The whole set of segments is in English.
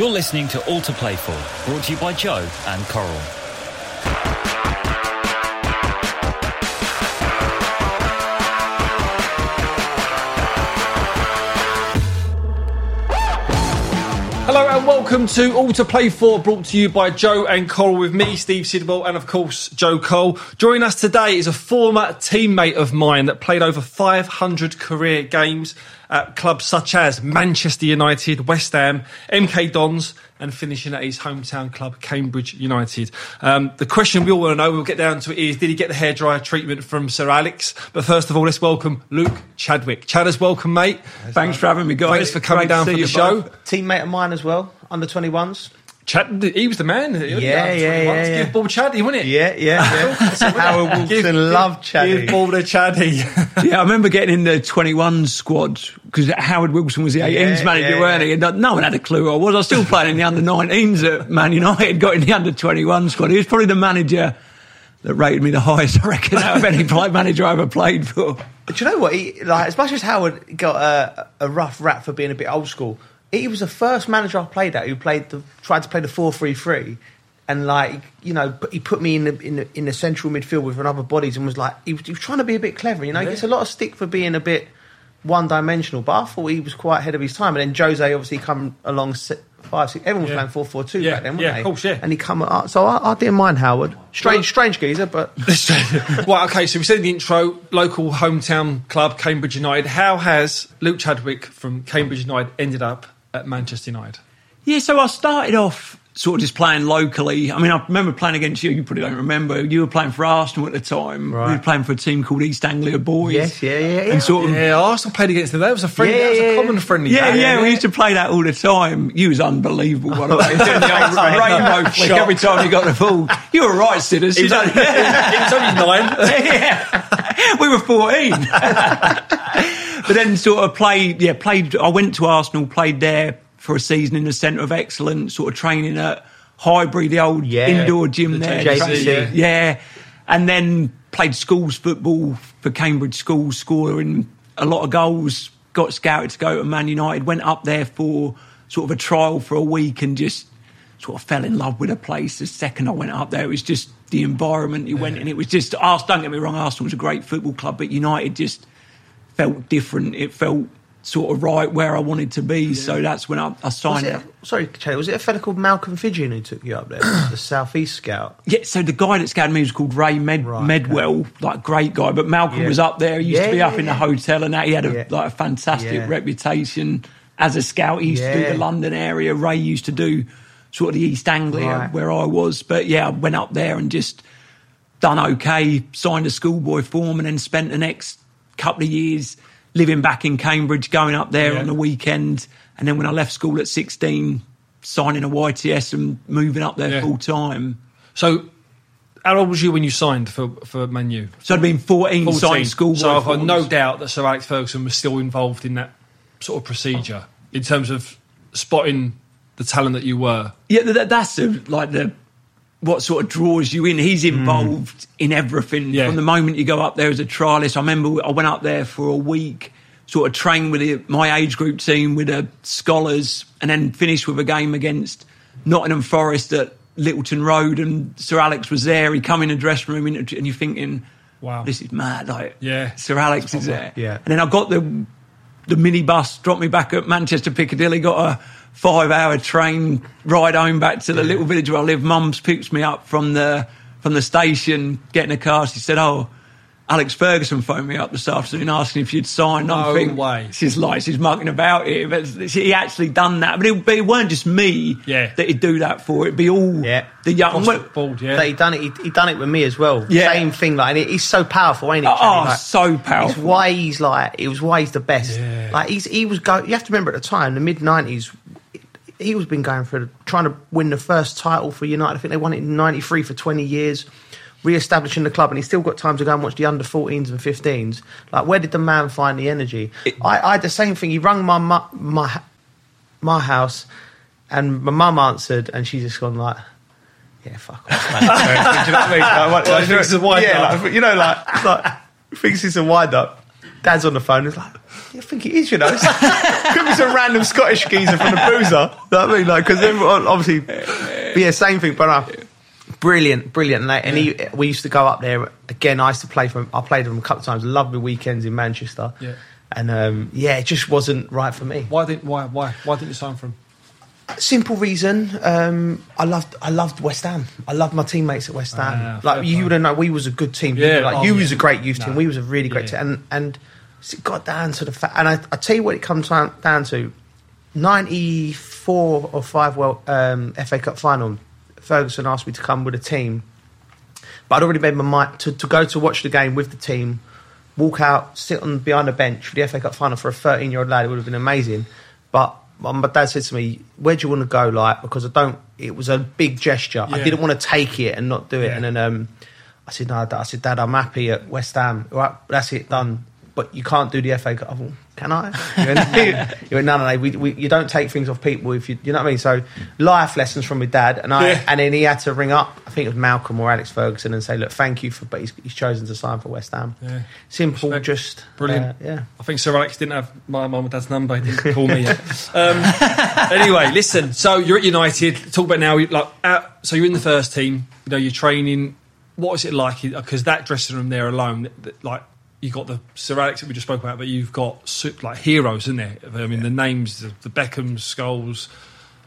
You're listening to All to Play For, brought to you by Joe and Coral. Welcome to All to Play For, brought to you by Joe and Cole with me, Steve Sidwell, and of course Joe Cole. Joining us today is a former teammate of mine that played over 500 career games at clubs such as Manchester United, West Ham, MK Dons, and finishing at his hometown club, Cambridge United. Um, the question we all want to know, we'll get down to it, is did he get the hairdryer treatment from Sir Alex? But first of all, let's welcome Luke Chadwick. Chadders, welcome, mate. Thanks for having me, guys. Thanks for coming Great down for see the show. both. teammate of mine as well, under 21s. Chad, he was the man. Yeah, yeah, yeah, yeah. Give ball Chaddy, wasn't it? Yeah, yeah. yeah. Howard Wilkinson Give- loved Chaddy. Give ball to Chaddy. Yeah, I remember getting in the 21 squad because Howard Wilkinson was the 18s Yeah, manager, yeah, weren't he? And uh, no one had a clue who I was. I was still playing in the under 19s at Man United, got in the under 21 squad. He was probably the manager that rated me the highest, I reckon, out of any play manager I ever played for. Do you know what? He, like, as much as Howard got a, a rough rap for being a bit old school, he was the first manager I played at who played the tried to play the four three three, and like you know, he put me in the in the, in the central midfield with another bodies and was like he was, he was trying to be a bit clever. You know, he gets a lot of stick for being a bit one dimensional, but I thought he was quite ahead of his time. And then Jose obviously come along. Five, six, everyone was Yeah. playing four, four, two Yeah, back then, wasn't yeah, they? of course, yeah. And he come up, so I, I didn't mind Howard. Strange, strange geezer, but well, okay, so we said in the intro, local hometown club, Cambridge United. How has Luke Chadwick from Cambridge United ended up at Manchester United? Yeah, so I started off sort of just playing locally. I mean, I remember playing against you. You probably don't remember. You were playing for Arsenal at the time. Right. We were playing for a team called East Anglia Boys. yes, yeah, yeah, yeah. And sort of Yeah, Arsenal played against them. That was a friendly, Yeah, that was a yeah, common yeah. friendly. Yeah, game. yeah, we used to play that all the time. You was unbelievable, by the way. The old rainbow flick every time you got the ball. You were right, Sidders. It was, only, it was only nine. yeah. we were 14. But then sort of played, yeah, played, I went to Arsenal, played there for a season in the Centre of Excellence, sort of training at Highbury, the old Yeah. indoor gym there. JCC. Training- Yeah. And then played schools football for Cambridge schools, scoring a lot of goals, got scouted to go to Man United, went up there for sort of a trial for a week and just sort of fell in love with the place. The second I went up there, it was just the environment you went in. It was just, Ars- don't get me wrong, Arsenal was a great football club, but United just felt different. It felt sort of right where I wanted to be. So that's when I, I signed it, up. sorry, Charlie, was it a fella called Malcolm Fidgeon who took you up there? the Southeast Scout. Yeah, so the guy that scouted me was called Ray Med- Right, Medwell, like great guy. But Malcolm Yeah. was up there. He used Yeah, to be yeah, up in the hotel, and that he had a Yeah. like a fantastic Yeah. reputation as a scout. He used to do the London area. Ray used to do sort of the East Anglia Right. where I was. But yeah, I went up there and just done okay. Signed a schoolboy form, and then spent the next couple of years living back in Cambridge, going up there Yeah. on the weekend, and then when I left school at sixteen. Signing a YTS and moving up there Yeah. full time. So, how old was you when you signed for for Man U? So I'd been 14, 14. signed school. So I've got no doubt that Sir Alex Ferguson was still involved in that sort of procedure in terms of spotting the talent that you were. Yeah, that, that's the, like the what sort of draws you in. He's hmm. involved in everything Yeah. from the moment you go up there as a trialist. I remember I went up there for a week, sort of trained with the, my age group team with the scholars, and then finished with a game against Nottingham Forest at Littleton Road. And Sir Alex was there. He come in the dressing room, and and you're thinking, Wow. this is mad!" Like, Yeah. Sir Alex is there. Yeah. and then I got the the minibus dropped me back at Manchester Piccadilly. Got a five hour train ride home back to the little village where I live. Mum's picked me up from the from the station, getting a car. She said, "Oh." Alex Ferguson phoned me up this afternoon asking if you'd signed. No I'm thinking, way. She's like, she's mucking about here. But he actually done that. But it, but it weren't just me Yeah. that he'd do that for. It'd be all Yeah. the young. Across yeah. That he done it. He, he done it with me as well. Yeah. Same thing. Like, and he's so powerful, ain't he? Oh, oh, Like, so It's powerful. why he's like. It was why he's the best. Yeah. Like he's he was go. You have to remember at the time, the mid nineties. He was been going for trying to win the first title for United. I think they won it in '93 for 20 years, re-establishing the club, and he's still got time to go and watch the under 14s and 15s. Like, where did the man find the energy? I, I had the same thing. He rung my mu- my my house, and my mum answered, and she just gone like. Yeah, fuck off, man. You know what I mean? Like, thinks it's a wind yeah, up. like, you know, like, like thinks it's a wind up. Dad's on the phone. He's like, I think it is, you know. Could be some random Scottish geezer from the boozer. You know what I mean? Like, because obviously, but yeah, same thing. But uh, brilliant, brilliant. And, they, and he, we used to go up there again. I used to play for him. I played with him a couple of times. Lovely weekends in Manchester. Yeah. And um, yeah, it just wasn't right for me. Why didn't why why why didn't you sign for him? Simple reason. Um, I loved I loved West Ham. I loved my teammates at West Ham. Fair like you play. would know, we was a good team. Yeah, like oh, you yeah. was a great youth team. We was a really great Yeah. team. And and it got down to the fact. And I, I tell you what, it comes down, down to ninety four or five. Well, um, FA Cup final. Ferguson asked me to come with a team, but I'd already made my mind to, to go to watch the game with the team. Walk out, sit on behind the bench for the FA Cup final for a 13 year old lad. It would have been amazing. But my dad said to me, "Where do you want to go?" Like because I don't. It was a big gesture. I didn't want to take it and not do it. Yeah. And then um, I said, "No, Dad." I said, "Dad, I'm happy at West Ham. Right, that's it, done." But you can't do the FA Cup. Thought, Can I? You went, no, no, no. We, we, you don't take things off people if you, you know what I mean. So life lessons from my dad, and I, Yeah. and then he had to ring up. I think it was Malcolm or Alex Ferguson and say, look, thank you for, but he's, he's chosen to sign for West Ham. Yeah. Simple, Respect. just Brilliant. uh, yeah. I think Sir Alex didn't have my mum and dad's number. He didn't call me yet. Um, anyway, listen. So you're at United. Talk about now. Like, uh, so you're in the first team. You know, you're training. What is it like? Because that dressing room there alone, like you got the Sir Alex that we just spoke about, but you've got like heroes in there. I mean, the names, the, the Beckhams, Scholes.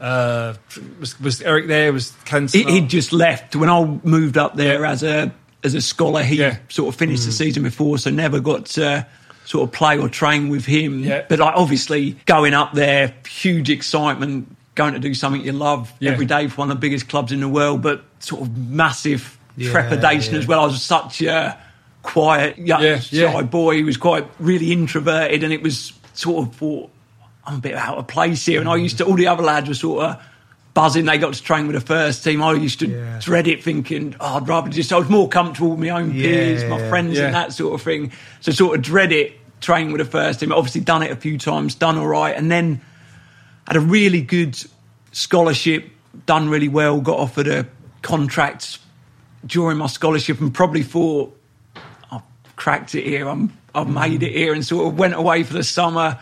Uh, was, was Eric there? Was Cantona? He, he'd just left when I moved up there as a as a scholar. He Yeah. sort of finished the season before, so never got to sort of play or train with him. Yeah. But like obviously going up there, huge excitement, going to do something you love Yeah. every day for one of the biggest clubs in the world, but sort of massive Yeah, trepidation yeah. as well. I was such a quiet, young, Yeah, shy boy. He was quite really introverted, and it was sort of thought I'm a bit out of place here. And I used to all the other lads were sort of buzzing. They got to train with the first team. I used to Yeah. dread it, thinking oh, I'd rather just. I was more comfortable with my own peers, my friends, and that sort of thing. So sort of dread it. Train with the first team. Obviously done it a few times, done all right, and then had a really good scholarship, done really well, got offered a contract during my scholarship, and probably thought, cracked it here, I'm, I've mm. made it here, and sort of went away for the summer,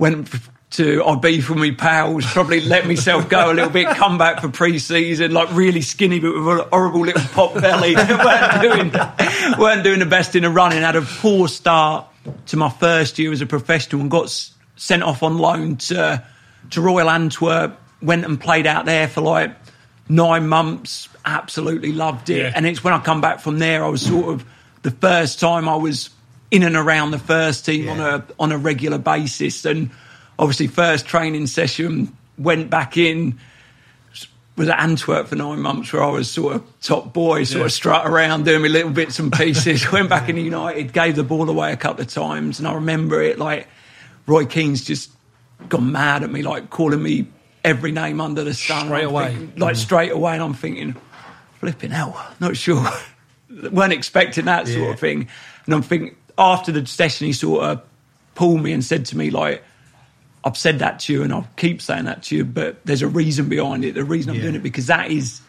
went to Ibiza with my pals, probably let myself go a little bit, come back for pre-season, like really skinny but with a horrible little pop belly. weren't, doing, weren't doing the best in the running, had a poor start to my first year as a professional and got s- sent off on loan to, to Royal Antwerp, went and played out there for like nine months, absolutely loved it. Yeah. And it's when I come back from there, I was sort of the first time I was in and around the first team on a on a regular basis. And obviously, first training session went back in. Was at Antwerp for nine months, where I was sort of top boy, sort Yeah. of strut around doing my little bits and pieces. went back in United, gave the ball away a couple of times, and I remember it like Roy Keane's just gone mad at me, like calling me every name under the sun. Straight away. thinking- like mm. straight away, and I'm thinking, flipping hell, not sure. Weren't expecting that sort Yeah. of thing. And I'm thinking, after the session, he sort of pulled me and said to me, like, I've said that to you and I'll keep saying that to you, but there's a reason behind it. The reason I'm Yeah. doing it because that is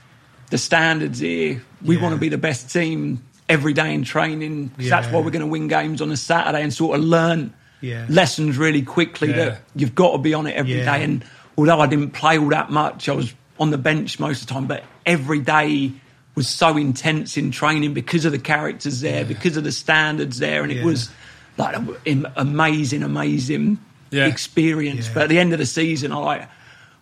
the standards here. We Yeah. want to be the best team every day in training. That's why we're going to win games on a Saturday and sort of learn Yeah. lessons really quickly that you've got to be on it every day. And although I didn't play all that much, I was on the bench most of the time, but every day was so intense in training because of the characters there, because of the standards there, and it was like an amazing, amazing Yeah. experience. Yeah. But at the end of the season, I like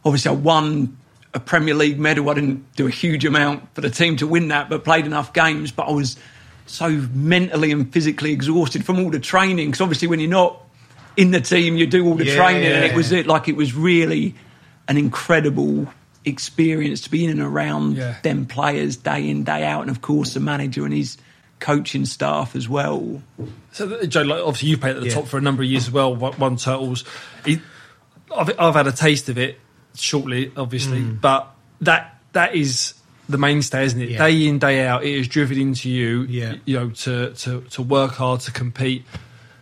obviously I won a Premier League medal. I didn't do a huge amount for the team to win that, but played enough games. But I was so mentally and physically exhausted from all the training. Because obviously, when you're not in the team, you do all the Yeah, training, and yeah. it was it like it was really an incredible experience to be in and around Yeah. them players day in day out, and of course the manager and his coaching staff as well. So, uh, Joe, like, obviously you played at the Yeah. top for a number of years as well. One Turtles. It, I've, I've had a taste of it shortly, obviously, but that that is the mainstay, isn't it? Mm. Yeah. Day in, day out, it is driven into you. Yeah. You know, to to to work hard to compete,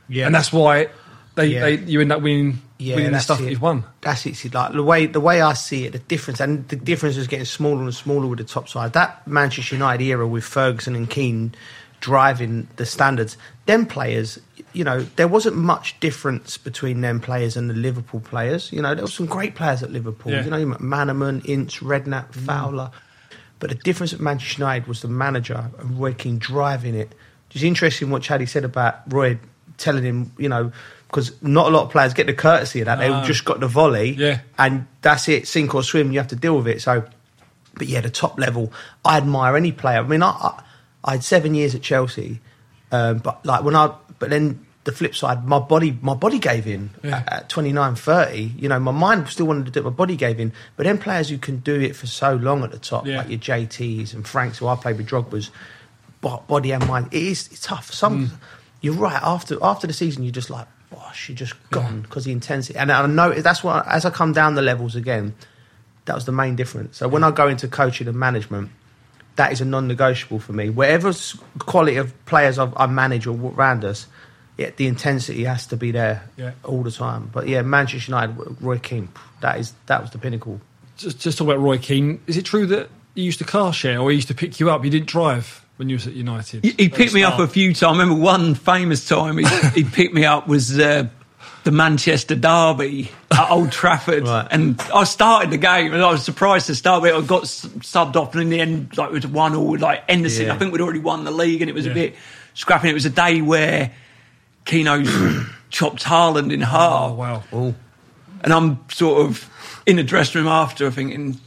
Yeah. and that's why they, Yeah. they you end up winning Yeah, winning the that's stuff it. you've won. That's it. Like the way the way I see it, the difference, and the difference is getting smaller and smaller with the top side. That Manchester United era with Ferguson and Keane, driving the standards. Them players, you know, there wasn't much difference between them players and the Liverpool players. You know, there were some great players at Liverpool. Yeah. You know, McManaman, Ince, Redknapp, mm. Fowler. But the difference at Manchester United was the manager and Roy Keane driving it. It's interesting what Chaddy said about Roy telling him, you know, because not a lot of players get the courtesy of that. No. They've just got the volley, Yeah. and that's it, sink or swim. You have to deal with it. So, but yeah, the top level, I admire any player. I mean, I, I, I had seven years at Chelsea, um, but like when I, but then the flip side, my body, my body gave in Yeah. at, at 29, 30. You know, my mind still wanted to do it, my body gave in. But then players who can do it for so long at the top, Yeah. like your JTs and Franks, who I played with Drogba's, bo- body and mind, it is it's tough. Some, you're right. After after the season, you're just like, gosh, you're just gone because the intensity. And I know that's what as I come down the levels again, that was the main difference. So when I go into coaching and management, that is a non-negotiable for me. Whatever quality of players I've, I manage or around us, yeah, the intensity has to be there Yeah. all the time. But yeah, Manchester United, Roy Keane, that is that was the pinnacle. Just, just talk about Roy Keane. Is it true that he used to car share or he used to pick you up? You didn't drive when you was at United. He, he picked me up a few times. I remember one famous time he, he picked me up was uh, the Manchester Derby at Old Trafford, Right. and I started the game and I was surprised to start with. it. I got subbed off, and in the end, like it was one all. Like Henderson, Yeah. I think we'd already won the league, and it was Yeah. a bit scrapping. It was a day where Keano's chopped Haaland in half, Oh wow! and I'm sort of in the dressing room after, thinking.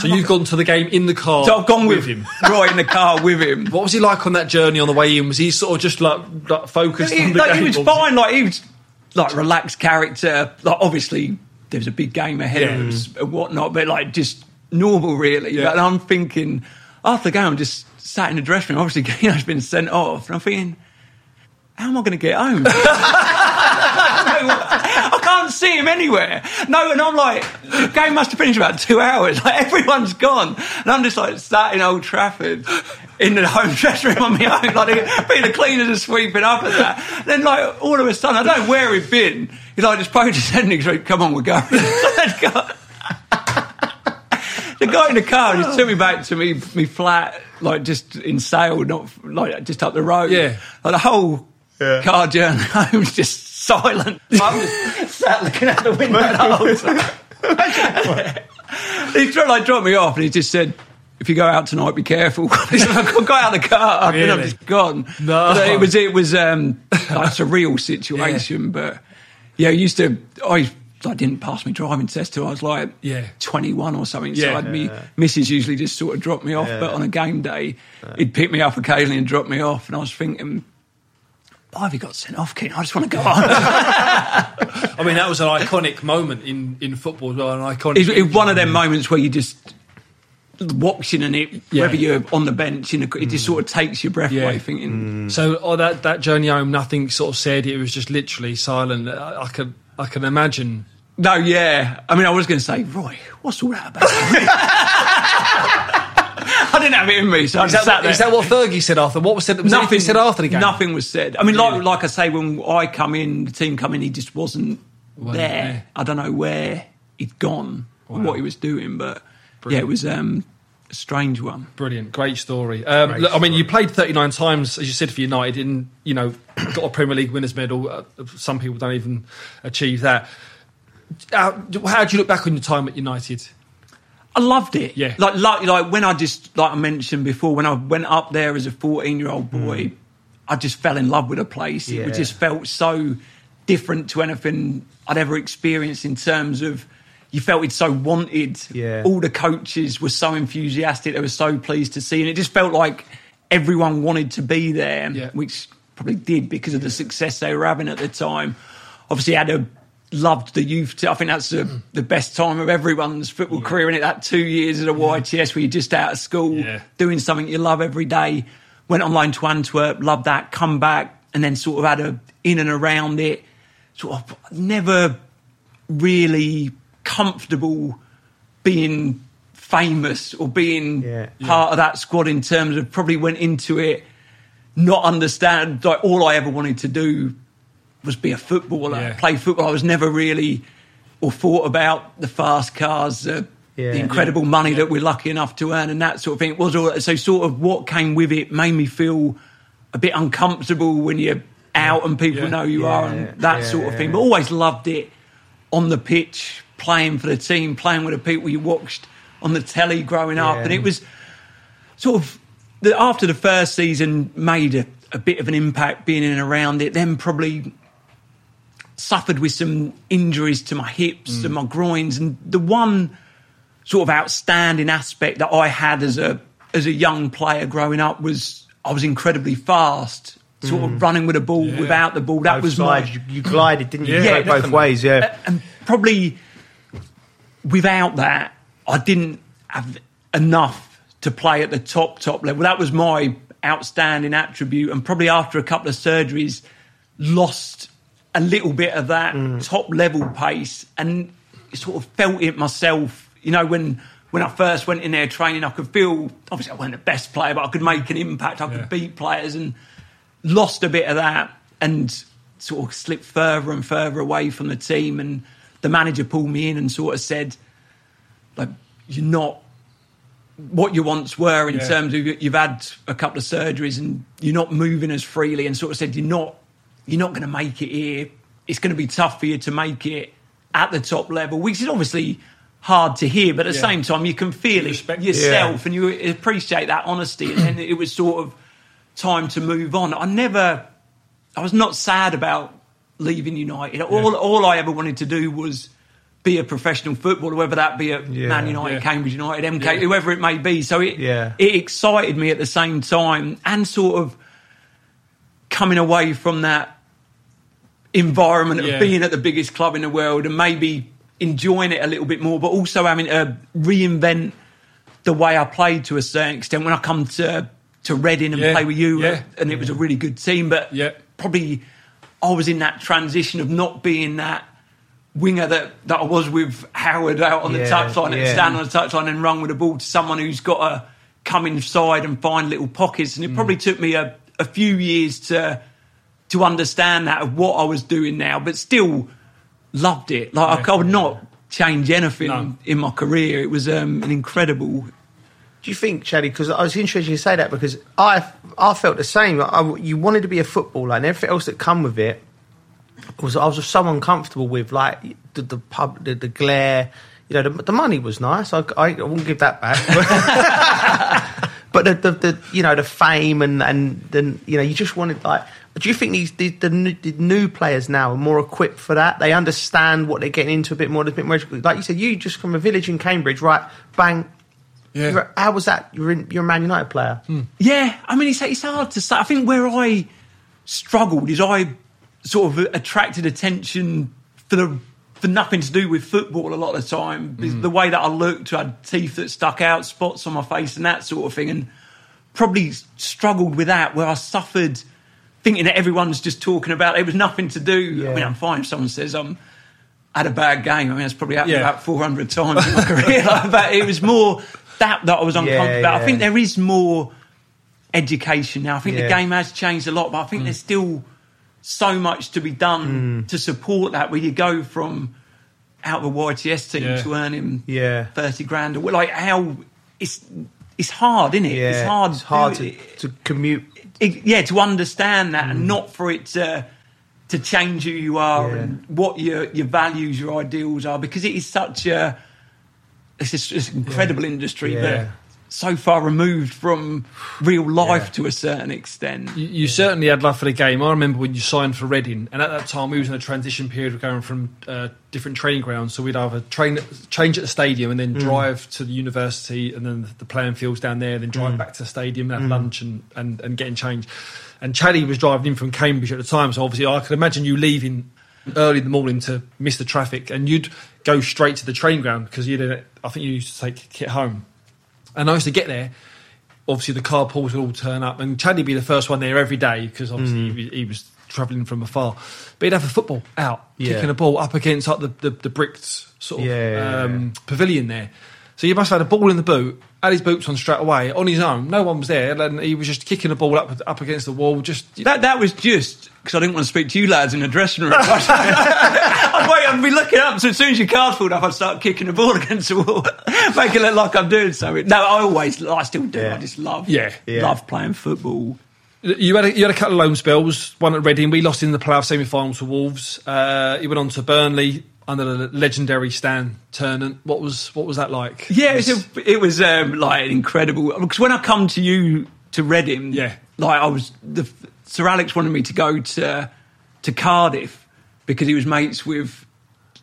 So you've gone to the game in the car. So I've gone with, him. right in the car with him. What was he like on that journey on the way in? Was he sort of just like, like focused he, on the like, game? he was fine. Like he was like relaxed character. Like obviously there was a big game ahead Yeah. of us and whatnot, but like just normal really. Yeah. But I'm thinking after the game, I'm just sat in the dressing room. Obviously, Keano's been sent off, and I'm thinking, how am I going to get home? I can't see him anywhere. No, and I'm like, the game must have finished about two hours. Like everyone's gone, and I'm just like sat in Old Trafford in the home dressing room on my own. Like being the cleaners are sweeping up and that. Then like all of a sudden, I don't know where he'd been. He's like just poked his head and he's like, "Come on, we're going." The guy in the car just took me back to me, me flat, like just in Sale, not like just up the road. Yeah. like the whole car journey home was just silent. I'm just sat looking out the window the whole time. he tried like drop me off, and he just said. If you go out tonight, be careful. I got out of the car, and I'm Really? just gone. No. But it was it was um, like, a real situation. But yeah, I used to. I I didn't pass my driving test till I was like Yeah. 21 or something. Yeah. So I'd me missus usually just sort of dropped me off, but on a game day, he'd pick me up occasionally and drop me off, and I was thinking. Why have you got sent off, King? I just want to go on. I mean, that was an iconic moment in, in football as well. An iconic. it's, it's one of them moments where you just watching and it, Yeah. whether you're on the bench, in a, it just sort of mm. takes your breath Yeah. away. Thinking, mm. So, oh, that that journey home, nothing sort of said. It was just literally silent. I, I can I can imagine. no, yeah. I mean, I was going to say, Roy, what's all that about? I didn't have it in me, so I Is that, sat there. is that what Fergie said after? What was said? Was nothing said after the game? Nothing was said. I mean, like, Really? like I say, when I come in, the team come in, he just wasn't Wasn't there. there. I don't know where he'd gone or Wow. what he was doing, but yeah, it was um, a strange one. Brilliant, great story. Um, look, I mean, you played 39 times, as you said, for United, and you know, got a Premier League winners' medal. Uh, some people don't even achieve that. How, how do you look back on your time at United? I loved it. Yeah. Like, like, like when I just, like I mentioned before, when I went up there as a 14 year old mm. boy, I just fell in love with the place. It just felt so different to anything I'd ever experienced in terms of you felt it so wanted. Yeah. All the coaches were so enthusiastic. They were so pleased to see. And it just felt like everyone wanted to be there, Yeah. which probably did because of the success they were having at the time. Obviously, had a loved the youth. I think that's the, mm. the best time of everyone's football career. In it, that two years at a YTS where you're just out of school, Yeah. doing something you love every day. Went on loan to Antwerp, loved that. Come back and then sort of had a in and around it. Sort of never really comfortable being famous or being Yeah. part of that squad in terms of probably went into it not understand like all I ever wanted to do was be a footballer, Yeah. play football. I was never really or thought about the fast cars, uh, Yeah. the incredible money that we're lucky enough to earn, and that sort of thing. It was all so sort of what came with it made me feel a bit uncomfortable when you're out and people know you are and that sort of thing. But always loved it on the pitch, playing for the team, playing with the people you watched on the telly growing up, and it was sort of the, after the first season made a, a bit of an impact being in and around it. Then probably suffered with some injuries to my hips and my groins, and the one sort of outstanding aspect that I had as a as a young player growing up was I was incredibly fast, sort of mm. running with a ball Yeah. without the ball. That Both was my sides, you, you glided, didn't you? Yeah, You both ways, yeah. and probably without that, I didn't have enough to play at the top top level. That was my outstanding attribute, and probably after a couple of surgeries, lost a little bit of that mm. top level pace, and sort of felt it myself. You know, when when I first went in there training, I could feel obviously I wasn't the best player, but I could make an impact. I could Yeah. beat players, and lost a bit of that and sort of slipped further and further away from the team. And the manager pulled me in and sort of said, like, you're not what you once were in Yeah. terms of you've had a couple of surgeries and you're not moving as freely and sort of said you're not you're not going to make it here it's going to be tough for you to make it at the top level which is obviously hard to hear but at the Yeah. same time you can feel it respect it. yourself and you appreciate that honesty and then it was sort of time to move on i never i was not sad about leaving united all, all i ever wanted to do was be a professional footballer whether that be at Yeah. man united Yeah. cambridge united mk Yeah. whoever it may be so it, Yeah. it excited me at the same time and sort of coming away from that environment Yeah. of being at the biggest club in the world and maybe enjoying it a little bit more, but also having to reinvent the way I played to a certain extent. When I come to to Reading and Yeah. play with you, Yeah. and it was a really good team, but Yeah. probably I was in that transition of not being that winger that, that I was with Howard out on the Yeah, touchline and stand on the touchline and run with the ball to someone who's got to come inside and find little pockets. And it probably Mm. took me a, a few years to to understand that of what I was doing now, but still loved it. Like I, I would not change anything No. in my career. It was um, an incredible. Do you think, Chaddy? Because I was interested you say that because I I felt the same. I, you wanted to be a footballer, and everything else that come with it was I was just so uncomfortable with like the, the pub, the, the glare. You know, the, the money was nice. I, I, I won't give that back. but the, the, the you know the fame and and then you know you just wanted like. Do you think these the, the, new, the new players now are more equipped for that? They understand what they're getting into a bit more. A bit more. Like you said, you just from a village in Cambridge, right? Bang, Yeah. you're- How was that? You're in, you're a Man United player. Hmm. Yeah, I mean, it's, it's hard to say. I think where I struggled is I sort of attracted attention for the for nothing to do with football a lot of the time. Hmm. The way that I looked, I had teeth that stuck out, spots on my face, and that sort of thing, and probably struggled with that. Where I suffered thinking that everyone's just talking about. It was nothing to do. I mean, I'm fine if someone says I'm. Had a bad game. I mean, that's probably happened Yeah. about 400 times in my career. Like, but it was more that that I was uncomfortable. about. I think there is more education now. I think the game has changed a lot, but I think mm. there's still so much to be done mm. to support that. Where you go from out of a YTS team Yeah. to earning Yeah. thirty grand, or like how it's it's hard, isn't it? Yeah, it's hard. It's hard to, to commute. It- yeah, to understand that and mm. not for it to to change who you are Yeah. and what your your values, your ideals are, because it is such a it's just it's an incredible industry, Yeah. So far removed from real life Yeah. to a certain extent. You, you certainly had love for the game. I remember when you signed for Reading, and at that time we was in a transition period of going from uh, different training grounds. So we'd either train, change at the stadium, and then mm. drive to the university, and then the playing fields down there, then drive mm. back to the stadium, and have mm. lunch, and, and, and getting changed. And Chaddy was driving in from Cambridge at the time, so obviously I could imagine you leaving early in the morning to miss the traffic, and you'd go straight to the training ground because you would uh, I think you used to take kit home. And I used to get there. Obviously, the car carpools would all turn up, and Chaddy'd be the first one there every day because obviously he, he was travelling from afar. But he'd have a football out, Yeah. kicking a ball up against like the, the, the bricked sort of Yeah, yeah, um, pavilion there. So you must have had a ball in the boot, had his boots on straight away on his own. No one was there, and he was just kicking the ball up up against the wall. Just That that was just because I didn't want to speak to you lads in the dressing room. I'd wait, I'd be looking up, so as soon as your car's pulled up, I'd start kicking the ball against the wall, make it look like I'm doing something. No, I always, I still do. Yeah. I just love, Yeah. Yeah. love playing football. You had a, you had a couple of loan spells. One at Reading, we lost in the playoff semi-final to Wolves. Uh, you went on to Burnley under the legendary Stan Ternent. What was what was that like? Yeah, it was, it was um, like an incredible. Because when I come to you to Reading, Yeah. like I was the Sir Alex wanted me to go to to Cardiff because he was mates with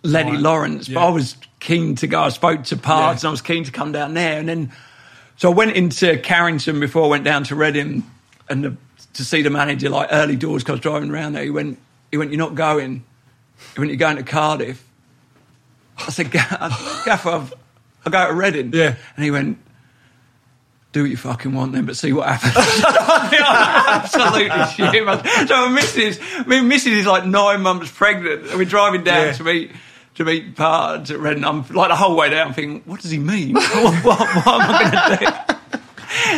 Lennie Right. Lawrence, but Yeah. I was keen to go. I spoke to Pards Yeah. and I was keen to come down there, and then so I went into Carrington before I went down to Reading and the, to see the manager like early doors. Cause I was driving around there. He went, he went, you're not going. He went, you're going to Cardiff. I said, Gaffer, I've, I go to Reading. Yeah. And he went, do what you fucking want then, but see what happens. Absolutely shit. man. So my missus, my missus is like nine months pregnant, and we're driving down Yeah. to meet to meet Pards at Reading. I'm like the whole way down, thinking, what does he mean? what, what, what am I going to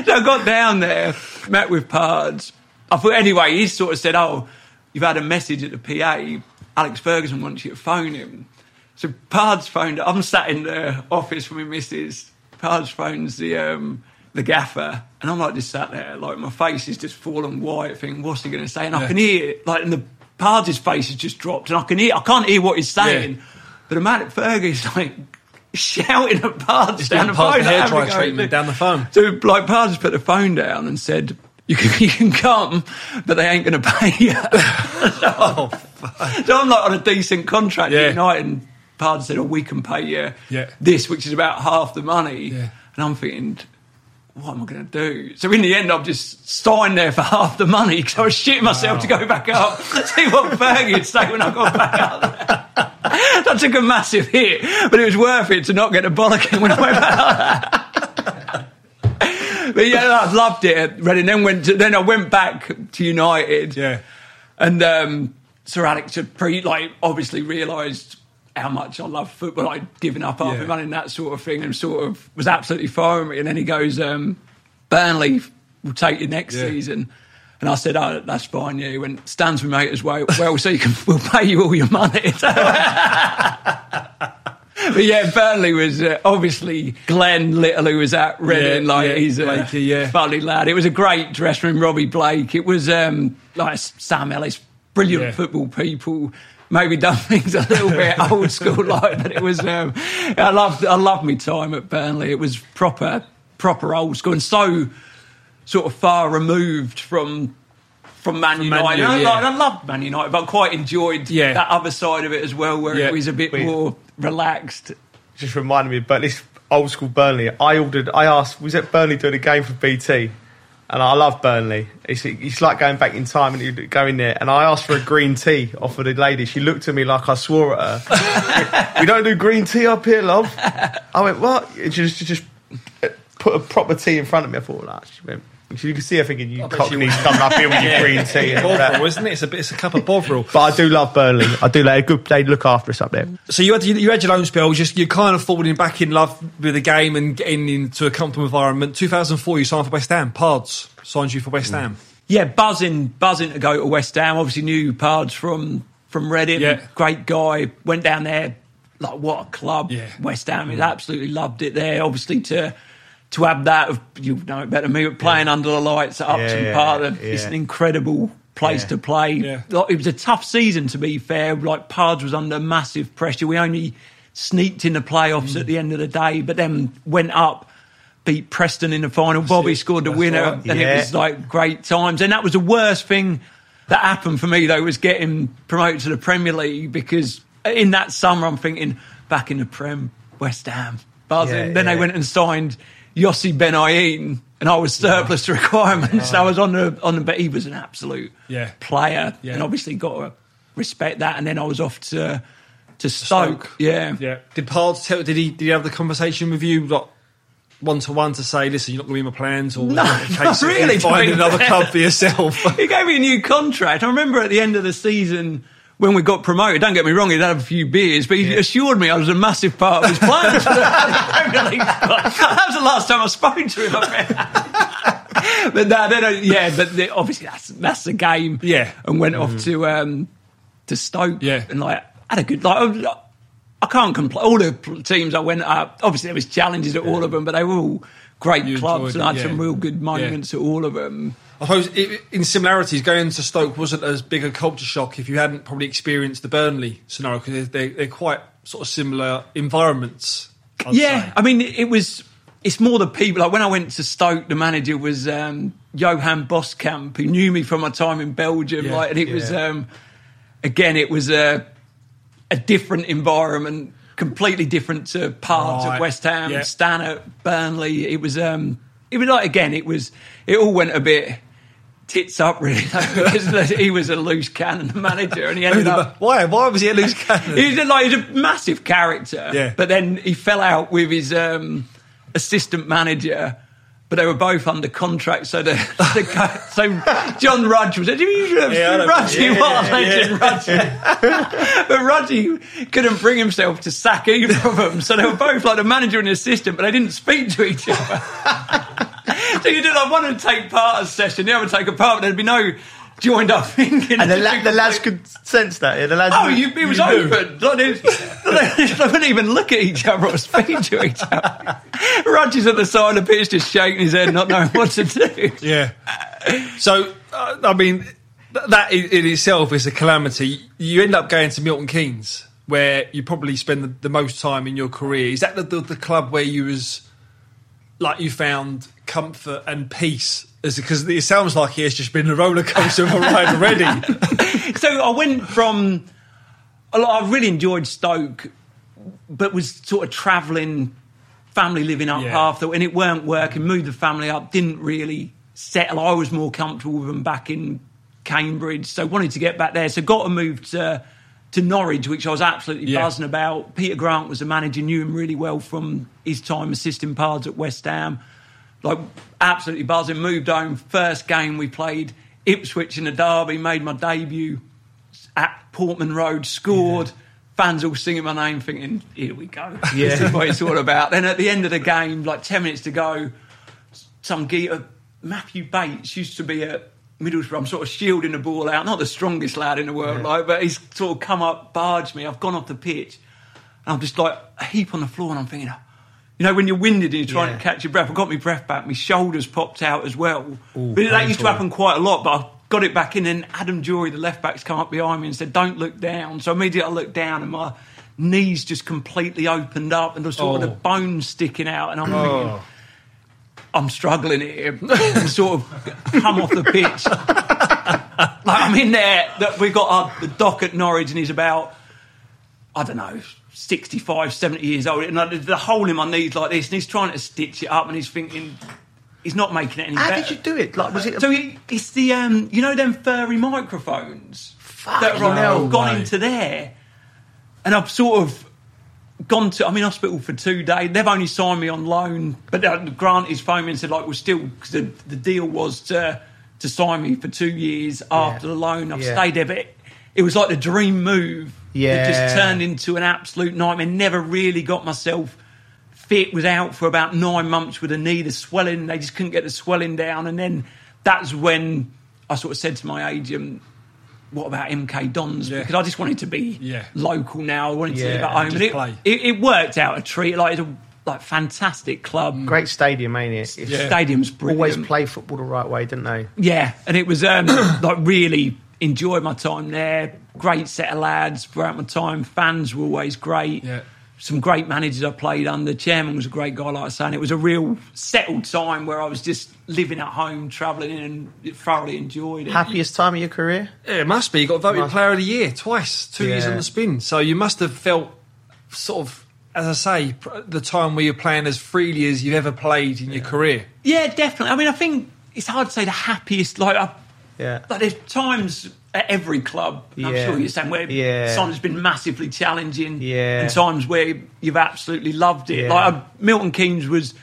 do? so I got down there, met with Pards. I thought anyway. He sort of said, "Oh, you've had a message at the PA. Alex Ferguson wants you to phone him." So Pards phoned. I'm sat in the office with my missus. Pards phones the um, the gaffer, and I'm like just sat there, like my face is just fallen white. Thinking, what's he going to say? And I can hear like, and the Pards' face has just dropped, and I can hear. I can't hear what he's saying, Yeah. but the man at Ferguson's like shouting at Pards He's down the phone. the hair dry treatment down the phone. So like Pards put the phone down and said. You can, you can come, but they ain't going to pay you. Oh, So I'm like on a decent contract Yeah. at United, and Pard said, "Oh, we can pay you Yeah. this, which is about half the money." Yeah. And I'm thinking, what am I going to do? So in the end, I'm just signed there for half the money because I was shitting myself to go back up, see what Fergie would say when I got back up there. I took a massive hit, but it was worth it to not get a bollocking when I went back. up. but yeah, I loved it at Reading. Then went to, then I went back to United. Yeah. And um, Sir Alex had pre like obviously realised how much I love football, I'd given up after Yeah. running that sort of thing, and sort of was absolutely fine with me. And then he goes, um, Burnley will take you next Yeah. season. And I said, "Oh, that's fine." Yeah, he went, "Stands with mate as well." Well, so you can we'll pay you all your money. but yeah, Burnley was uh, obviously Glen Little, who was at Reading. Yeah, like yeah, he's a Blakey, yeah. funny lad. It was a great dressing room. Robbie Blake. It was um, like Sam Ellis, brilliant Yeah. football people. Maybe done things a little bit old school like, but it was. Um, I loved. I loved my time at Burnley. It was proper, proper old school, and so sort of far removed from. From Man Man United, U, I, yeah. like- I loved Man United, but I quite enjoyed Yeah. that other side of it as well, where Yeah. it was a bit We- more relaxed. just reminded me of Bur- this old school Burnley. I ordered, I asked, was it Burnley doing a game for BT? And I love Burnley. It's, it's like going back in time and you go in there. And I asked for a green tea off of the lady. She looked at me like I swore at her. we don't do green tea up here, love. I went, what? And she just, she just put a proper tea in front of me. I thought, nah. She went, you can see I think, you bet she cockneys coming up here with your green tea. And. Bovril, isn't it? It's a bit. It's a cup of Bovril. But I do love Burnley. I do like a good. They look after us up there. So you had you had your loan spell. Just you're kind of falling back in love with the game and getting into a comfortable environment. 2004, you signed for West Ham. Pards signed you for West Ham. Mm. Yeah, buzzing, buzzing to go to West Ham. Obviously knew Pards from from Reading. Yeah. Great guy. Went down there. Like what a club. Yeah. West Ham. He mm. absolutely loved it there. Obviously to to have that of you know it better than me, but playing under the lights at Upton Yeah, Park. yeah, It's an incredible place Yeah. to play. Yeah. Like, it was a tough season to be fair. Like Pards was under massive pressure. We only sneaked in the playoffs Mm. at the end of the day, but then went up. Beat Preston in the final. Bobby it. scored the That's winner, right. and it was like great times. And that was the worst thing that happened for me though was getting promoted to the Premier League because in that summer I'm thinking back in the Prem, West Ham, buzzing. Yeah, then they went and signed Yossi Benayoun, and I was surplus to requirements. I was on the on the, but he was an absolute Yeah. player, Yeah. and obviously got to respect that. And then I was off to to Stoke. Yeah, Yeah. Did Pards tell? Did he? Did he have the conversation with you? Like, one to one to say, listen, you're not going to be in my plans, or No, in case not really, find be another fair. club for yourself. he gave me a new contract. I remember at the end of the season when we got promoted. Don't get me wrong, he'd had a few beers, but he assured me I was a massive part of his plans for the Premier League squad. That was the last time I spoke to him. But no, then, uh, yeah, but obviously that's that's the game. Yeah. and went off to um, to Stoke. Yeah. and like had a good like. I- can't complain. All the teams I went up, obviously there was challenges at all of them, but they were all great You clubs, and I had yeah. some real good moments at all of them. I suppose i in similarities, going to Stoke wasn't as big a culture shock if you hadn't probably experienced the Burnley scenario because they're, they're quite sort of similar environments. I'd yeah, say. I mean, it was. It's more the people. Like when I went to Stoke, the manager was um, Johan Boskamp, who knew me from my time in Belgium. Yeah, like, and it was um, again, it was a a different environment, completely different to Pards Right, of West Ham, yeah. Stanner, Burnley. It was. Um, it was like again, it was. It all went a bit tits up, really. because he was a loose cannon, the manager, and he ended up. Why? Why was he a loose cannon? He's a, like he's a massive character. Yeah. But then he fell out with his um, assistant manager. But they were both under contract, so the, the so John Rudge was. Did you Yeah, I know. Rudgy? Yeah, what a yeah, legend, Rudgy! but Rudgy couldn't bring himself to sack either of them, so they were both like the manager and the assistant, but they didn't speak to each other. So you did like one would take part of a session, the other would take a part, but there'd be no joined up thinking. And the, la- the lads could sense that. Yeah, the lads Oh, knew- you, it was you knew. open. Like, it was- they wouldn't even look at each other or speak to each other. Rudgy's at the side of the pitch just shaking his head, not knowing what to do. Yeah. So, uh, I mean, that in, in itself is a calamity. You end up going to Milton Keynes, where you probably spend the, the most time in your career. Is that the, the, the club where you was like you found comfort and peace? is Because it sounds like he has just been a roller coaster of a ride already. So I went from. a lot- I really enjoyed Stoke, but was sort of travelling, family living up Yeah. after, and it weren't working. Moved the family up, didn't really settle. I was more comfortable with them back in Cambridge, so wanted to get back there. So got to move to to Norwich, which I was absolutely Yeah. buzzing about. Peter Grant was the manager, knew him really well from his time assisting Pards at West Ham. Like absolutely buzzing. Moved home. First game we played Ipswich in the derby. Made my debut at Portman Road. Scored. Fans all singing my name, thinking, "Here we go. this is what it's all about." Then at the end of the game, like ten minutes to go, some geezer, Matthew Bates used to be at Middlesbrough. I'm sort of shielding the ball out, not the strongest lad in the world, like, but he's sort of come up, barged me. I've gone off the pitch, and I'm just like a heap on the floor, and I'm thinking, you know, when you're winded and you're trying Yeah. to catch your breath, I got my breath back, my shoulders popped out as well. Ooh, but that used to happen quite a lot, but I got it back in, and Adam Drury, the left back's come up behind me and said, "Don't look down." So immediately I looked down, and my knees just completely opened up, and there's sort of Oh. the bones sticking out, and I'm oh. thinking. Oh. I'm struggling here. and sort of come off the pitch. like I'm in there. That we got our, the dock at Norwich, and he's about I don't know. 65, 70 years old, and I, the hole in my knees like this, and he's trying to stitch it up, and he's thinking he's not making it any How better. did you do it? Like, was it? So he, it's the um, you know them furry microphones that are on, no I've gone way. into there, and I've sort of gone to. I'm in hospital for two days. They've only signed me on loan, but uh, Grant is phoned me and said like, we're still because the, the deal was to to sign me for two years after the loan. I've Yeah. stayed there, but it, it was like the dream move. Yeah. it just turned into an absolute nightmare. Never really got myself fit was out for about nine months with a knee, the swelling. They just couldn't get the swelling down. And then that's when I sort of said to my agent, what about MK Dons? Yeah. Because I just wanted to be Yeah. local now. I wanted to Yeah, live at home. just And it, play. it, it worked out a treat. Like, it's a like, fantastic club. Great stadium, ain't it? It's Yeah. Stadium's brilliant. Always play football the right way, didn't they? Yeah, and it was um, like really enjoyed my time there. Great set of lads throughout my time. Fans were always great. Yeah. Some great managers I played under. Chairman was a great guy, like I say. And it was a real settled time where I was just living at home, travelling in, and thoroughly enjoyed it. Happiest time of your career? Yeah, it must be. You got voted Must- player of the year twice, two years Yeah. on the spin. So you must have felt sort of, as I say, the time where you're playing as freely as you've ever played in your career. Yeah, definitely. I mean, I think it's hard to say the happiest. Like, I, Yeah. like there's times at every club. I'm sure you're saying where Yeah. times has been massively challenging. Yeah. and times where you've absolutely loved it. Yeah. Like uh, Milton Keynes was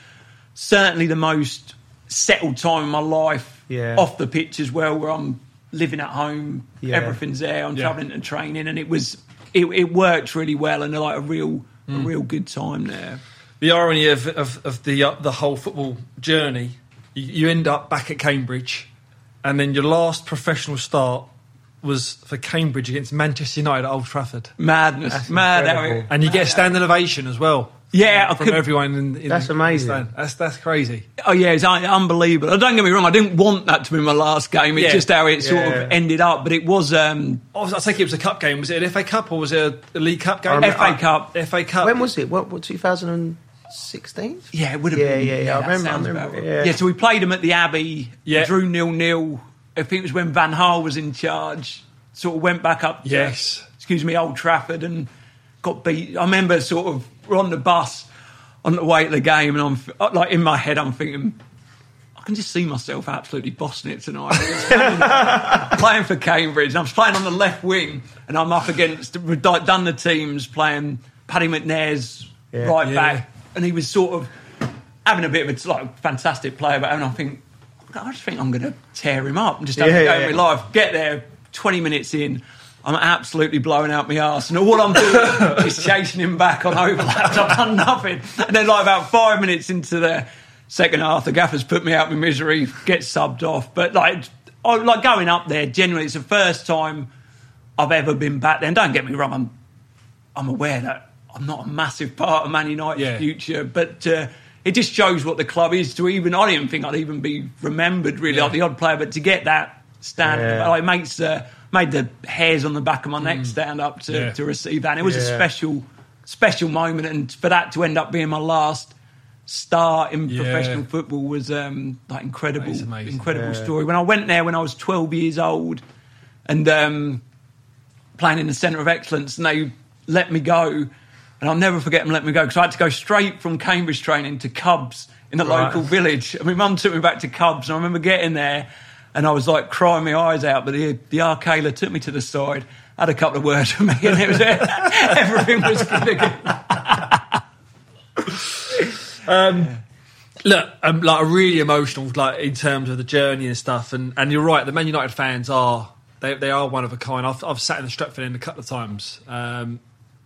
certainly the most settled time in my life. Yeah. off the pitch as well, where I'm living at home. Yeah. Everything's there. I'm Yeah. travelling and training, and it was it, it worked really well, and like a real Mm. a real good time there. The irony of, of, of the uh, the whole football journey, you, you end up back at Cambridge, and then your last professional start was for Cambridge against Manchester United at Old Trafford, Madness, That's mad how incredible. and you get a standing ovation as well. Yeah, I from could- everyone. In, in That's amazing. stand. That's that's crazy. Oh yeah, it's un- unbelievable. Don't get me wrong, I didn't want that to be my last game. It's Yeah. just how it sort Yeah. of ended up. But it was um, I, was, I think it was a cup game. Was it an FA Cup or was it a, a League Cup game? remember- FA Cup. FA Cup. When was it? What? What? 2016? yeah, it would have Yeah, been. yeah, yeah, I that remember- I remember, about yeah. yeah. So we played them at the Abbey. Yeah. drew nil nil. I think it was when Van Gaal was in charge. Sort of went back up. To, Yes. excuse me, Old Trafford and got beat. I remember sort of we're on the bus on the way to the game, and I'm uh, like in my head, I'm thinking. I can just see myself absolutely bossing it tonight. playing for Cambridge, and I was playing on the left wing, and I'm up against we'd like done the teams playing Paddy McNair's Yeah. right Yeah. back, and he was sort of having a bit of a like fantastic player, but and I think I just think I'm going to tear him up and just have Yeah, a go yeah, yeah. my life. Get there, 20 minutes in. I'm absolutely blowing out my arse, and all I'm doing is chasing him back on overlaps. I've done nothing, and then like about five minutes into the second half, the gaffer's put me out my misery, get subbed off. But like, I, like going up there, generally, it's the first time I've ever been back there. And don't get me wrong, I'm I'm aware that I'm not a massive part of Man United's Yeah. future, but uh, it just shows what the club is. To even, I didn't think I'd even be remembered really Yeah. like the odd player, but to get that stand, Yeah. like, makes uh, made the hairs on the back of my neck stand up to, Mm. Yeah. to receive that. And it was a special special moment, and for that to end up being my last start in professional football was um, like incredible, That is amazing. incredible story. When I went there when I was 12 years old, and um, playing in the centre of excellence, and they let me go. And I'll never forget them letting me go because I had to go straight from Cambridge training to Cubs in the Right. local village. And my mum took me back to Cubs, and I remember getting there, and I was like crying my eyes out. But the the Akela took me to the side, had a couple of words with me, and it was everything was good again. Look, um, like a really emotional, like in terms of the journey and stuff. And, and you're right, the Man United fans are they, they are one of a kind. I've, I've sat in the Stretford End a couple of times, um,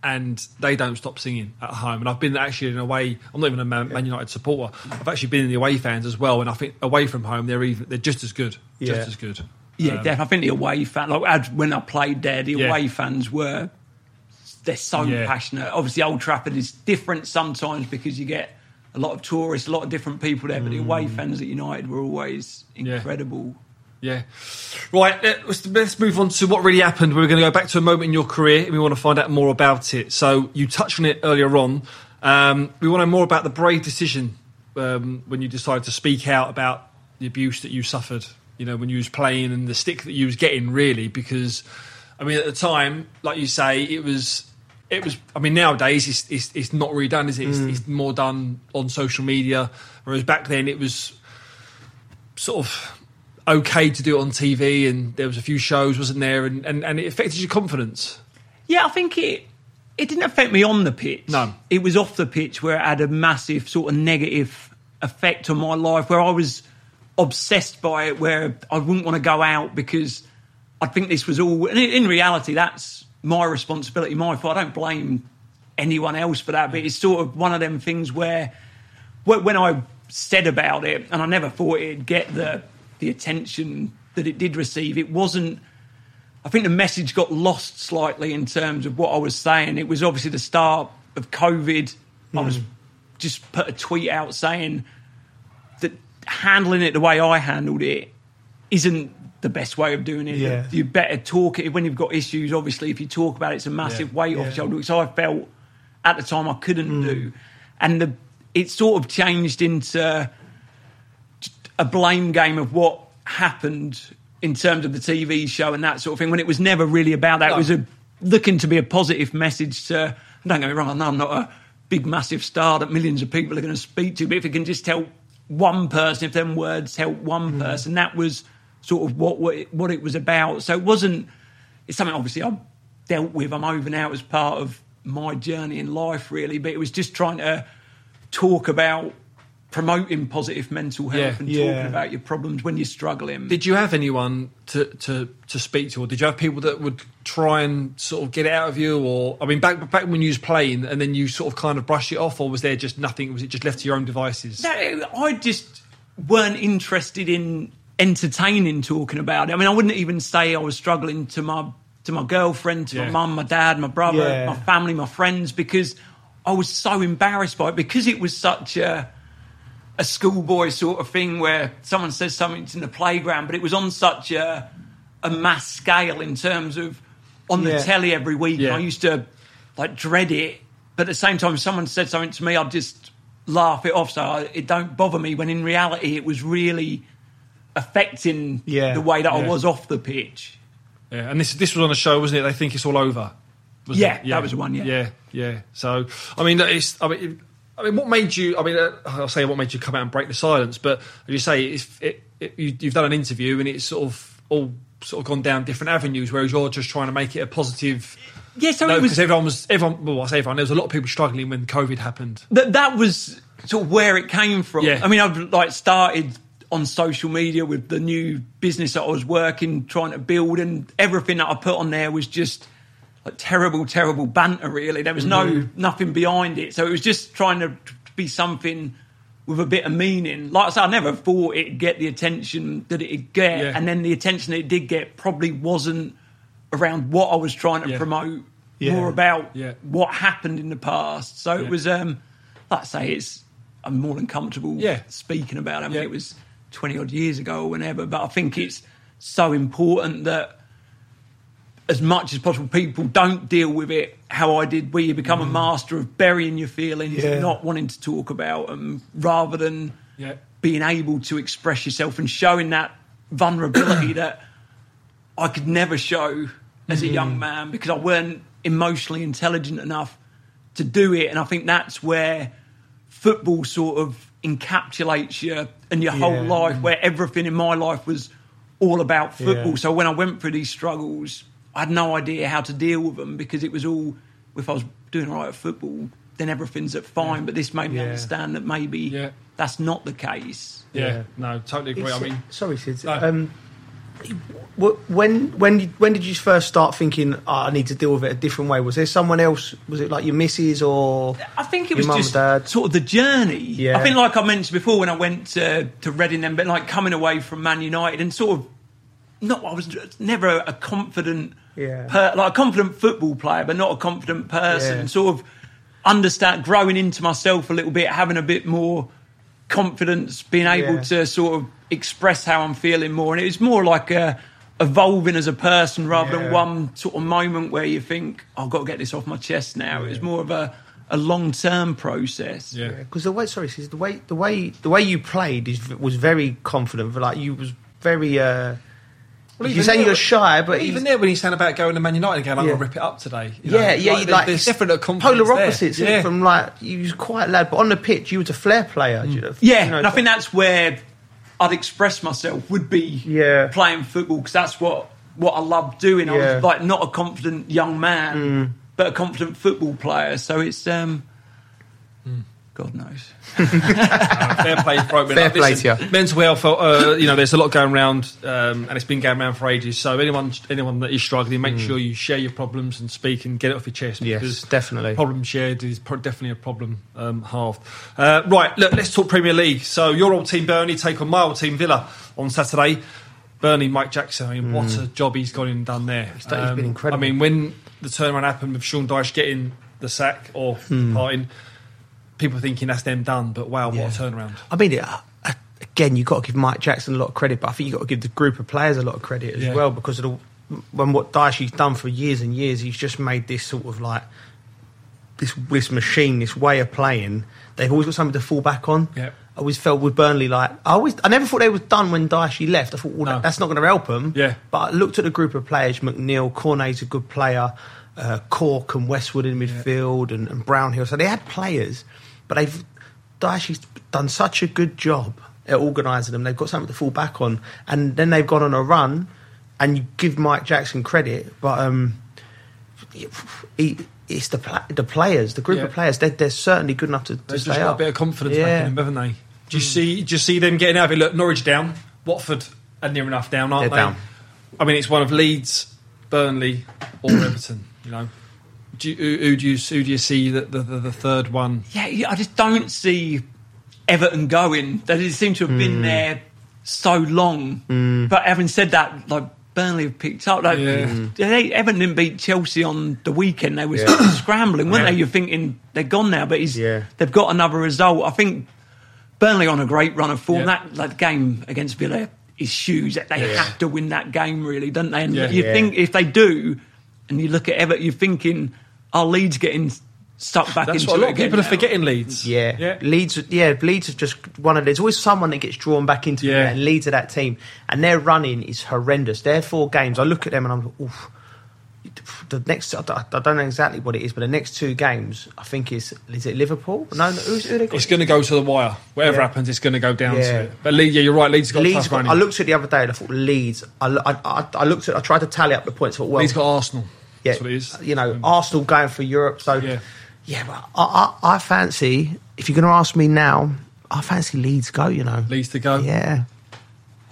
and they don't stop singing at home. And I've been actually in a way. I'm not even a Man, Man United supporter. I've actually been in the away fans as well, and I think away from home they're even they're just as good, Yeah. just as good. Yeah, Um, definitely. I think the away fan, like when I played there, the Yeah. away fans were they're so Yeah. passionate. Obviously, Old Trafford is different sometimes because you get a lot of tourists, a lot of different people there. But the away fans at United were always Mm. Incredible. Yeah. Right, let's, let's move on to what really happened. We're going to go back to a moment in your career and we want to find out more about it. So, you touched on it earlier on. Um, we want to know more about the brave decision um, when you decided to speak out about the abuse that you suffered, you know, when you was playing and the stick that you was getting, really, because, I mean, at the time, like you say, it was... It was. I mean, nowadays it's it's, it's not really done, is it? It's, it's more done on social media, whereas back then it was sort of okay to do it on TV, and there was a few shows, wasn't there? And, and, and it affected your confidence. Yeah, I think it it didn't affect me on the pitch. No. It was off the pitch where it had a massive sort of negative effect on my life where I was obsessed by it where I wouldn't want to go out because I think this was all and in in reality that's my responsibility, my fault. I don't blame anyone else for that, but it's sort of one of them things where when I said about it, and I never thought it'd get the the attention that it did receive, it wasn't. I think the message got lost slightly in terms of what I was saying. It was obviously the start of COVID. I was hmm. just put a tweet out saying that handling it the way I handled it isn't the best way of doing it. Yeah. You better talk it when you've got issues. Obviously, if you talk about it, it's a massive Yeah. weight off Yeah. your shoulder, which I felt at the time I couldn't hmm. do. And the, it sort of changed into a blame game of what happened in terms of the TV show and that sort of thing when it was never really about that. It was a, looking to be a positive message to, don't get me wrong, I know I'm not a big, massive star that millions of people are going to speak to, but if it can just help one person, if them words help one mm. person, that was sort of what, what, it, what it was about. So it wasn't, it's something obviously I've dealt with, I'm over now as part of my journey in life, really, but it was just trying to talk about promoting positive mental health Yeah. and Yeah. talking about your problems when you're struggling. Did you have anyone to, to, to speak to, or did you have people that would try and sort of get it out of you? Or I mean, back back when you was playing, and then you sort of kind of brush it off, or was there just nothing? Was it just left to your own devices? No, I just weren't interested in entertaining talking about it. I mean, I wouldn't even say I was struggling to my to my girlfriend, to Yeah. my mum, my dad, my brother, Yeah. my family, my friends, because I was so embarrassed by it because it was such a a schoolboy sort of thing where someone says something in the playground, but it was on such a a mass scale in terms of on the Yeah. telly every week. Yeah. And I used to like dread it, but at the same time, if someone said something to me, I'd just laugh it off. So I, it don't bother me. When in reality, it was really affecting Yeah. the way that I was off the pitch. Yeah, and this this was on the show, wasn't it? They think it's all over. wasn't Yeah, that was the one, yeah. yeah, yeah. So, I mean, it's. I mean, it- I mean, what made you? I mean, uh, I'll say what made you come out and break the silence. But as you say, it's, it, it, you, you've done an interview, and it's sort of all sort of gone down different avenues. Whereas you're just trying to make it a positive. Yeah, so no, it was because everyone was everyone. Well, I say everyone. There was a lot of people struggling when COVID happened. that that was sort of where it came from. Yeah. I mean, I've like started on social media with the new business that I was working, trying to build, and everything that I put on there was just like terrible, terrible banter. Really, there was no nothing behind it. So it was just trying to be something with a bit of meaning. Like I said, I never thought it'd get the attention that it'd get, Yeah. and then the attention that it did get probably wasn't around what I was trying to Yeah. promote. Yeah. More about what happened in the past. So it was, um, like I say, it's I'm more than comfortable speaking about. it. I mean, it was twenty odd years ago or whenever, but I think it's so important that as much as possible, people don't deal with it how I did, where you become a mm. master of burying your feelings, Yeah. not wanting to talk about them, rather than Yeah. being able to express yourself and showing that vulnerability that I could never show as a young mm. man because I weren't emotionally intelligent enough to do it. And I think that's where football sort of encapsulates you and your whole Yeah. life, where everything in my life was all about football. So when I went through these struggles, I had no idea how to deal with them because it was all, if I was doing all right at football, then everything's at fine. But this made me Yeah. understand that maybe Yeah. that's not the case. Yeah, Yeah. no, totally agree. I It's- mean, sorry, Sid. No. Um, when when did- when did you first start thinking oh, I need to deal with it a different way? Was there someone else? Was it like your missus or I think it was just dad? sort of the journey. Yeah. I think, like I mentioned before, when I went to, to Reading, then, but like coming away from Man United and sort of not, I was never a, a confident, Yeah. per, like a confident football player, but not a confident person. Yeah. Sort of understand, growing into myself a little bit, having a bit more confidence, being able Yeah. to sort of express how I'm feeling more. And it was more like a, evolving as a person rather Yeah. than one sort of moment where you think, I've got to get this off my chest now. It was more of a, a long term process. yeah. because the way sorry, Sid, the way the way the way you played is was very confident. Like you was very. Uh, Well, you're saying you're shy, but even he's- there when he's saying about going to Man United again, I'm Yeah. to rip it up today. you know? Yeah, yeah, like, like there's confidence polar opposites Yeah. from like you was quite lad, but on the pitch you was a flair player. you know, Yeah, you know, and I think that's where I'd express myself would be Yeah. playing football because that's what what I love doing. I Yeah. Mm. was like not a confident young man, but a confident football player. So it's um, God knows. Fair play Fair play to you. Mental health, uh, you know, there's a lot going around, um, and it's been going around for ages. So anyone, anyone that is struggling, make sure you share your problems and speak and get it off your chest. Mm. Yes, because definitely. Problem shared is pro- definitely a problem um, halved. Uh, right, look, let's talk Premier League. So your old team Burnley take on my old team Villa on Saturday. Burnley, Mike Jackson. I mean, what a job he's got in done there. Mm. he's been incredible. I mean, when the turnaround happened with Sean Dyche getting the sack or Hmm. departing, people thinking that's them done. But wow, Yeah. what a turnaround! I mean, uh, again, you've got to give Mike Jackson a lot of credit, but I think you've got to give the group of players a lot of credit as Yeah. well because of the, when what Dyche's done for years and years, he's just made this sort of like this this machine, this way of playing. They've always got something to fall back on. Yep. I always felt with Burnley like I always I never thought they was done when Dyche left. I thought well, No. that's not going to help them. Yeah. But I looked at the group of players: McNeil, Cornet's a good player, uh, Cork and Westwood in midfield, and, and Brownhill. So they had players, but they've Dyche's done such a good job at organising them. They've got something to fall back on, and then they've gone on a run. And you give Mike Jackson credit, but um, he, it's the pla- the players, the group Yeah. of players. They're, they're certainly good enough to, to They've stay just got up. a bit of confidence Yeah. back in them, haven't they? Do you see? Do you see them getting out of it? Look, Norwich down, Watford are near enough down, aren't They're they? down. I mean, it's one of Leeds, Burnley, or Everton. You know, do you, who, do you who do you see the the, the, third one? Yeah, I just don't see Everton going. They seem to have Hmm. been there so long. But having said that, like Burnley have picked up. Like, Yeah. they, Everton didn't beat Chelsea on the weekend. They were Yeah. scrambling, weren't Yeah. they? You're thinking they're gone now, but he's, Yeah. they've got another result. I think Burnley on a great run of form. That like game against Villa is huge. They have to win that game, really, don't they? And you think if they do, and you look at Everton, you're thinking, are Leeds getting stuck back That's into what a lot it of people again are now? forgetting. Leeds. Yeah. yeah. Leeds. Yeah, Leeds is just one of. There's always someone that gets drawn back into Yeah. it, and Leeds are that team, and their running is horrendous. Their four games, I look at them and I'm, oof. The next, I don't know exactly what it is, but the next two games, I think is is it Liverpool? No, no who's, who they got? It's going to go to the wire. Whatever Yeah. happens, it's going to go down to it. But Leeds, yeah, you're right. Leeds got Leeds. tough Got, running. I looked at it the other day and I thought Leeds. I, I, I, I looked at. I tried to tally up the points. Thought, well, Leeds got Arsenal. Yeah, That's what it is. You know, mm. Arsenal going for Europe. So Yeah. yeah, but I, I, I fancy. If you're going to ask me now, I fancy Leeds go. You know, Leeds to go. yeah.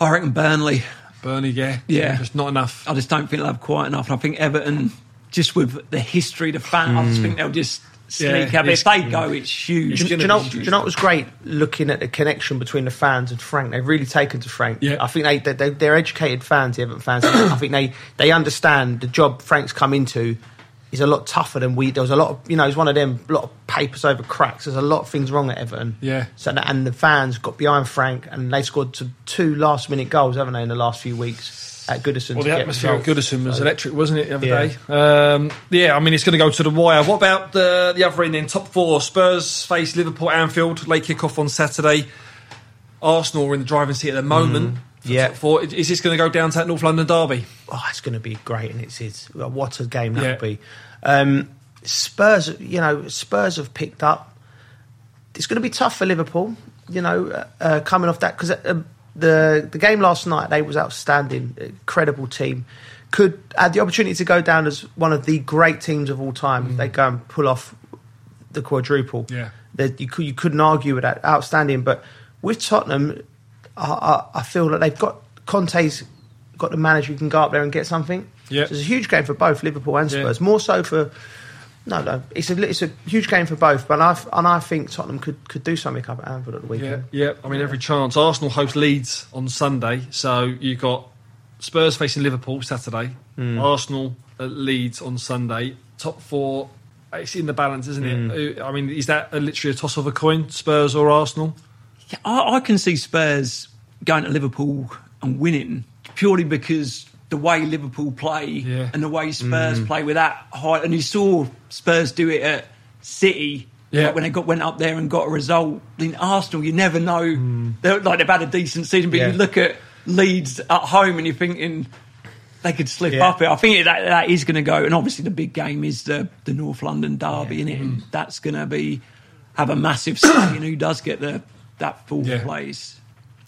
I reckon Burnley. Burnley, yeah. Yeah. Just not enough. I just don't think they'll have quite enough. And I think Everton, just with the history, the fan, mm. I just think they'll just sneak Yeah, out. But if they go, it's huge. It's Do, you know? Do you know what was great? Looking at the connection between the fans and Frank, they've really taken to Frank. Yeah. I think they, they, they they're educated fans, the Everton fans. I think they they understand the job Frank's come into is a lot tougher than we. There was a lot of you know, he's one of them. A lot of papers over cracks. There's a lot of things wrong at Everton. Yeah. So and the fans got behind Frank, and they scored two, two last minute goals, haven't they, in the last few weeks at Goodison. Well, the atmosphere at. Goodison was So- electric, wasn't it, the other Yeah. day? Um, yeah, I mean, it's going to go to the wire. What about the, the other end then? Top four Spurs face Liverpool, Anfield, late kick off on Saturday. Arsenal are in the driving seat at the moment. Mm-hmm. Yeah. four. Is this going to go down to that North London derby? oh, it's going to be great, and it's it's what a game that Yeah. be. Um, Spurs, you know, Spurs have picked up. It's going to be tough for Liverpool, you know, uh, uh, coming off that because uh, the the game last night they was outstanding, incredible team. Could had the opportunity to go down as one of the great teams of all time. if They go and pull off the quadruple. Yeah. that you could, you couldn't argue with that. Outstanding, but with Tottenham, I, I, I feel that they've got Conte's got the manager who can go up there and get something. Yeah. So it's a huge game for both Liverpool and Yeah. Spurs. More so for no, no. It's a it's a huge game for both. But I and I think Tottenham could, could do something up at Anfield at the weekend. yeah. I mean, every chance. Arsenal host Leeds on Sunday, so you've got Spurs facing Liverpool Saturday, Hmm. Arsenal at Leeds on Sunday. Top four, it's in the balance, isn't Hmm. it? Uh, I mean, is that a, literally a toss of a coin, Spurs or Arsenal? Yeah, I, I can see Spurs going to Liverpool and winning purely because the way Liverpool play Yeah. and the way Spurs mm. play with that height. And you saw Spurs do it at City Yeah. like when they got went up there and got a result. In Arsenal, you never know. Mm. They're, like they've had a decent season, but Yeah. you look at Leeds at home and you're thinking they could slip Yeah. up it. I think that that is going to go. And obviously, the big game is the the North London derby, it? And mm. that's going to be have a massive say in who does get the that fourth Yeah. place.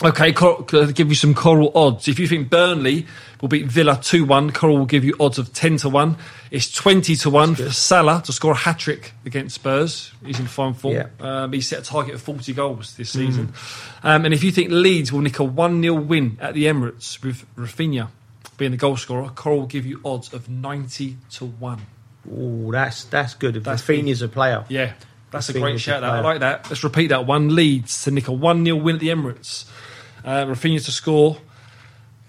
Okay, Cor- give you some Coral odds. If you think Burnley will beat Villa 2 1, Coral will give you odds of 10 to 1. It's 20 to 1 for Salah to score a hat trick against Spurs. He's in fine form. Yeah. Um, he set a target of 40 goals this season. Um, and if you think Leeds will nick a 1 0 win at the Emirates with Raphinha being the goal scorer, Coral will give you odds of 90 to 1. Oh, that's that's good. If That's Raphinha's a player. Yeah, that's a great shout. That I like that. Let's repeat that. One Leeds to nick a one 0 win at the Emirates. Uh, Raphinha to score.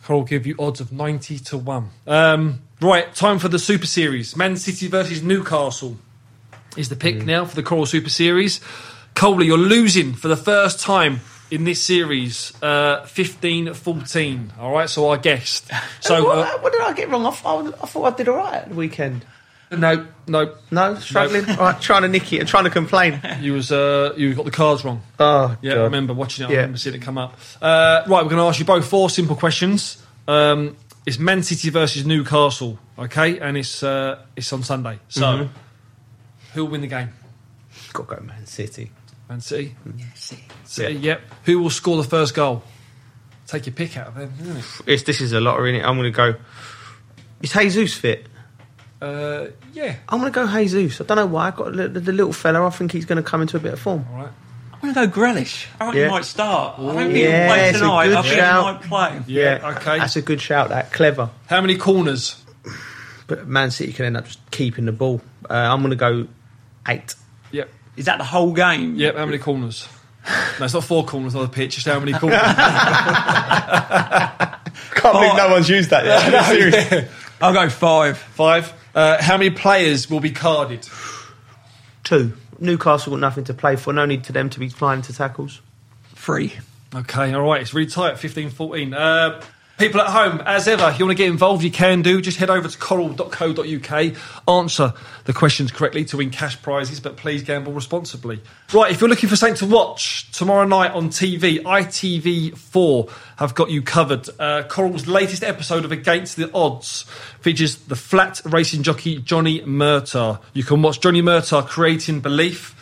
Coral will give you odds of ninety to one. Um, right, time for the Super Series. Man City versus Newcastle is the Mm. pick now for the Coral Super Series. Coley, you're losing for the first time in this series, uh, 15-14. All right, so I guessed. So what, uh, what did I get wrong? I, thought- I thought I did all right at the weekend. No, no, No, struggling. All right, trying to nick it and trying to complain. you was uh, you got the cards wrong. Oh, Yeah, God. I remember watching it. I Yeah. remember seeing it come up. Uh, right, we're going to ask you both four simple questions. Um, it's Man City versus Newcastle, okay, and it's uh, it's on Sunday. So, Mm-hmm. who will win the game? Got to go Man City. Man City. Yeah, see. City. Yep. Who will score the first goal? Take your pick out of them, isn't it? It's, this is a lottery, innit? I'm going to go. Is Jesus fit? Uh, yeah. I'm going to go Jesus. I don't know why. I've got the, the little fella. I think he's going to come into a bit of form. All right. I'm going to go Grealish. I reckon Yeah. he might start. I don't think Yeah, he'll play it's a tonight. good I think shout. he might play. Yeah, okay. That's a good shout. That clever. How many corners? But Man City can end up just keeping the ball. Uh, I'm going to go eight. Yep. Is that the whole game? Yep. How many corners? No, it's not four corners on the pitch. Just how many corners? can't believe no one's used that yet. Seriously. I'll go five. Five. Uh, how many players will be carded? Two. Newcastle got nothing to play for. No need for them to be flying to tackles. Three. Okay, all right. It's really tight, 15 14. Uh, people at home, as ever, if you want to get involved, you can do. Just head over to coral.co.uk, answer the questions correctly to win cash prizes, but please gamble responsibly. Right, if you're looking for something to watch tomorrow night on TV, ITV4 have got you covered. Uh, Coral's latest episode of Against the Odds features the flat racing jockey Johnny Murtagh. You can watch Johnny Murtagh creating belief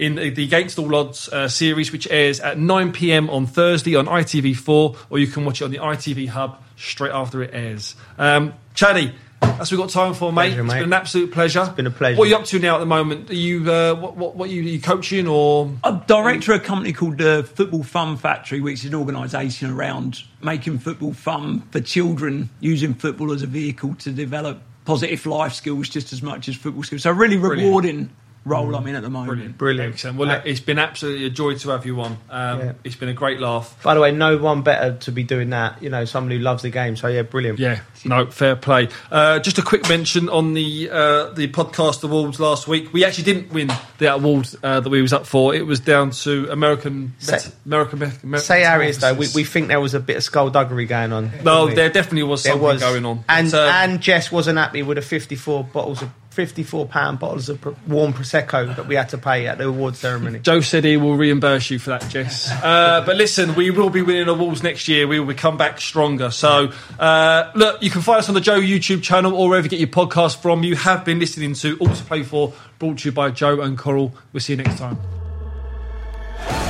in the Against All Odds uh, series, which airs at 9 pm on Thursday on ITV4, or you can watch it on the ITV Hub straight after it airs. Um, Chaddy, that's what we've got time for, mate. Pleasure, It's mate. been an absolute pleasure. It's been a pleasure. What are you up to now at the moment? Are you uh, what, what, what are you, are you coaching or? I'm director of a company called the Football Fun Factory, which is an organisation around making football fun for children, using football as a vehicle to develop positive life skills just as much as football skills. So, really rewarding role I'm in at the moment. Brilliant. Excellent. Well, look, it's been absolutely a joy to have you on. Um, Yeah. It's been a great laugh. By the way, no one better to be doing that. You know, someone who loves the game. So yeah, brilliant. Yeah, no, fair play. Uh, just a quick mention on the uh, the podcast awards last week. We actually didn't win the award uh, that we was up for. It was down to American Say- American. American Say how it is though. We, we think there was a bit of skullduggery going on. no, didn't we? there definitely was there something was going on. and But, um, and Jess wasn't happy with the fifty-four bottles of fifty-four pound bottles of warm prosecco that we had to pay at the award ceremony. Joe said he will reimburse you for that, Jess. Uh, but listen, we will be winning awards next year. We will come back stronger. So, uh, look, you can find us on the Joe YouTube channel or wherever you get your podcast from. You have been listening to All to Play For, brought to you by Joe and Coral. We'll see you next time.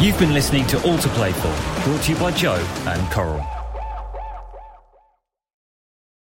You've been listening to All to Play For, brought to you by Joe and Coral.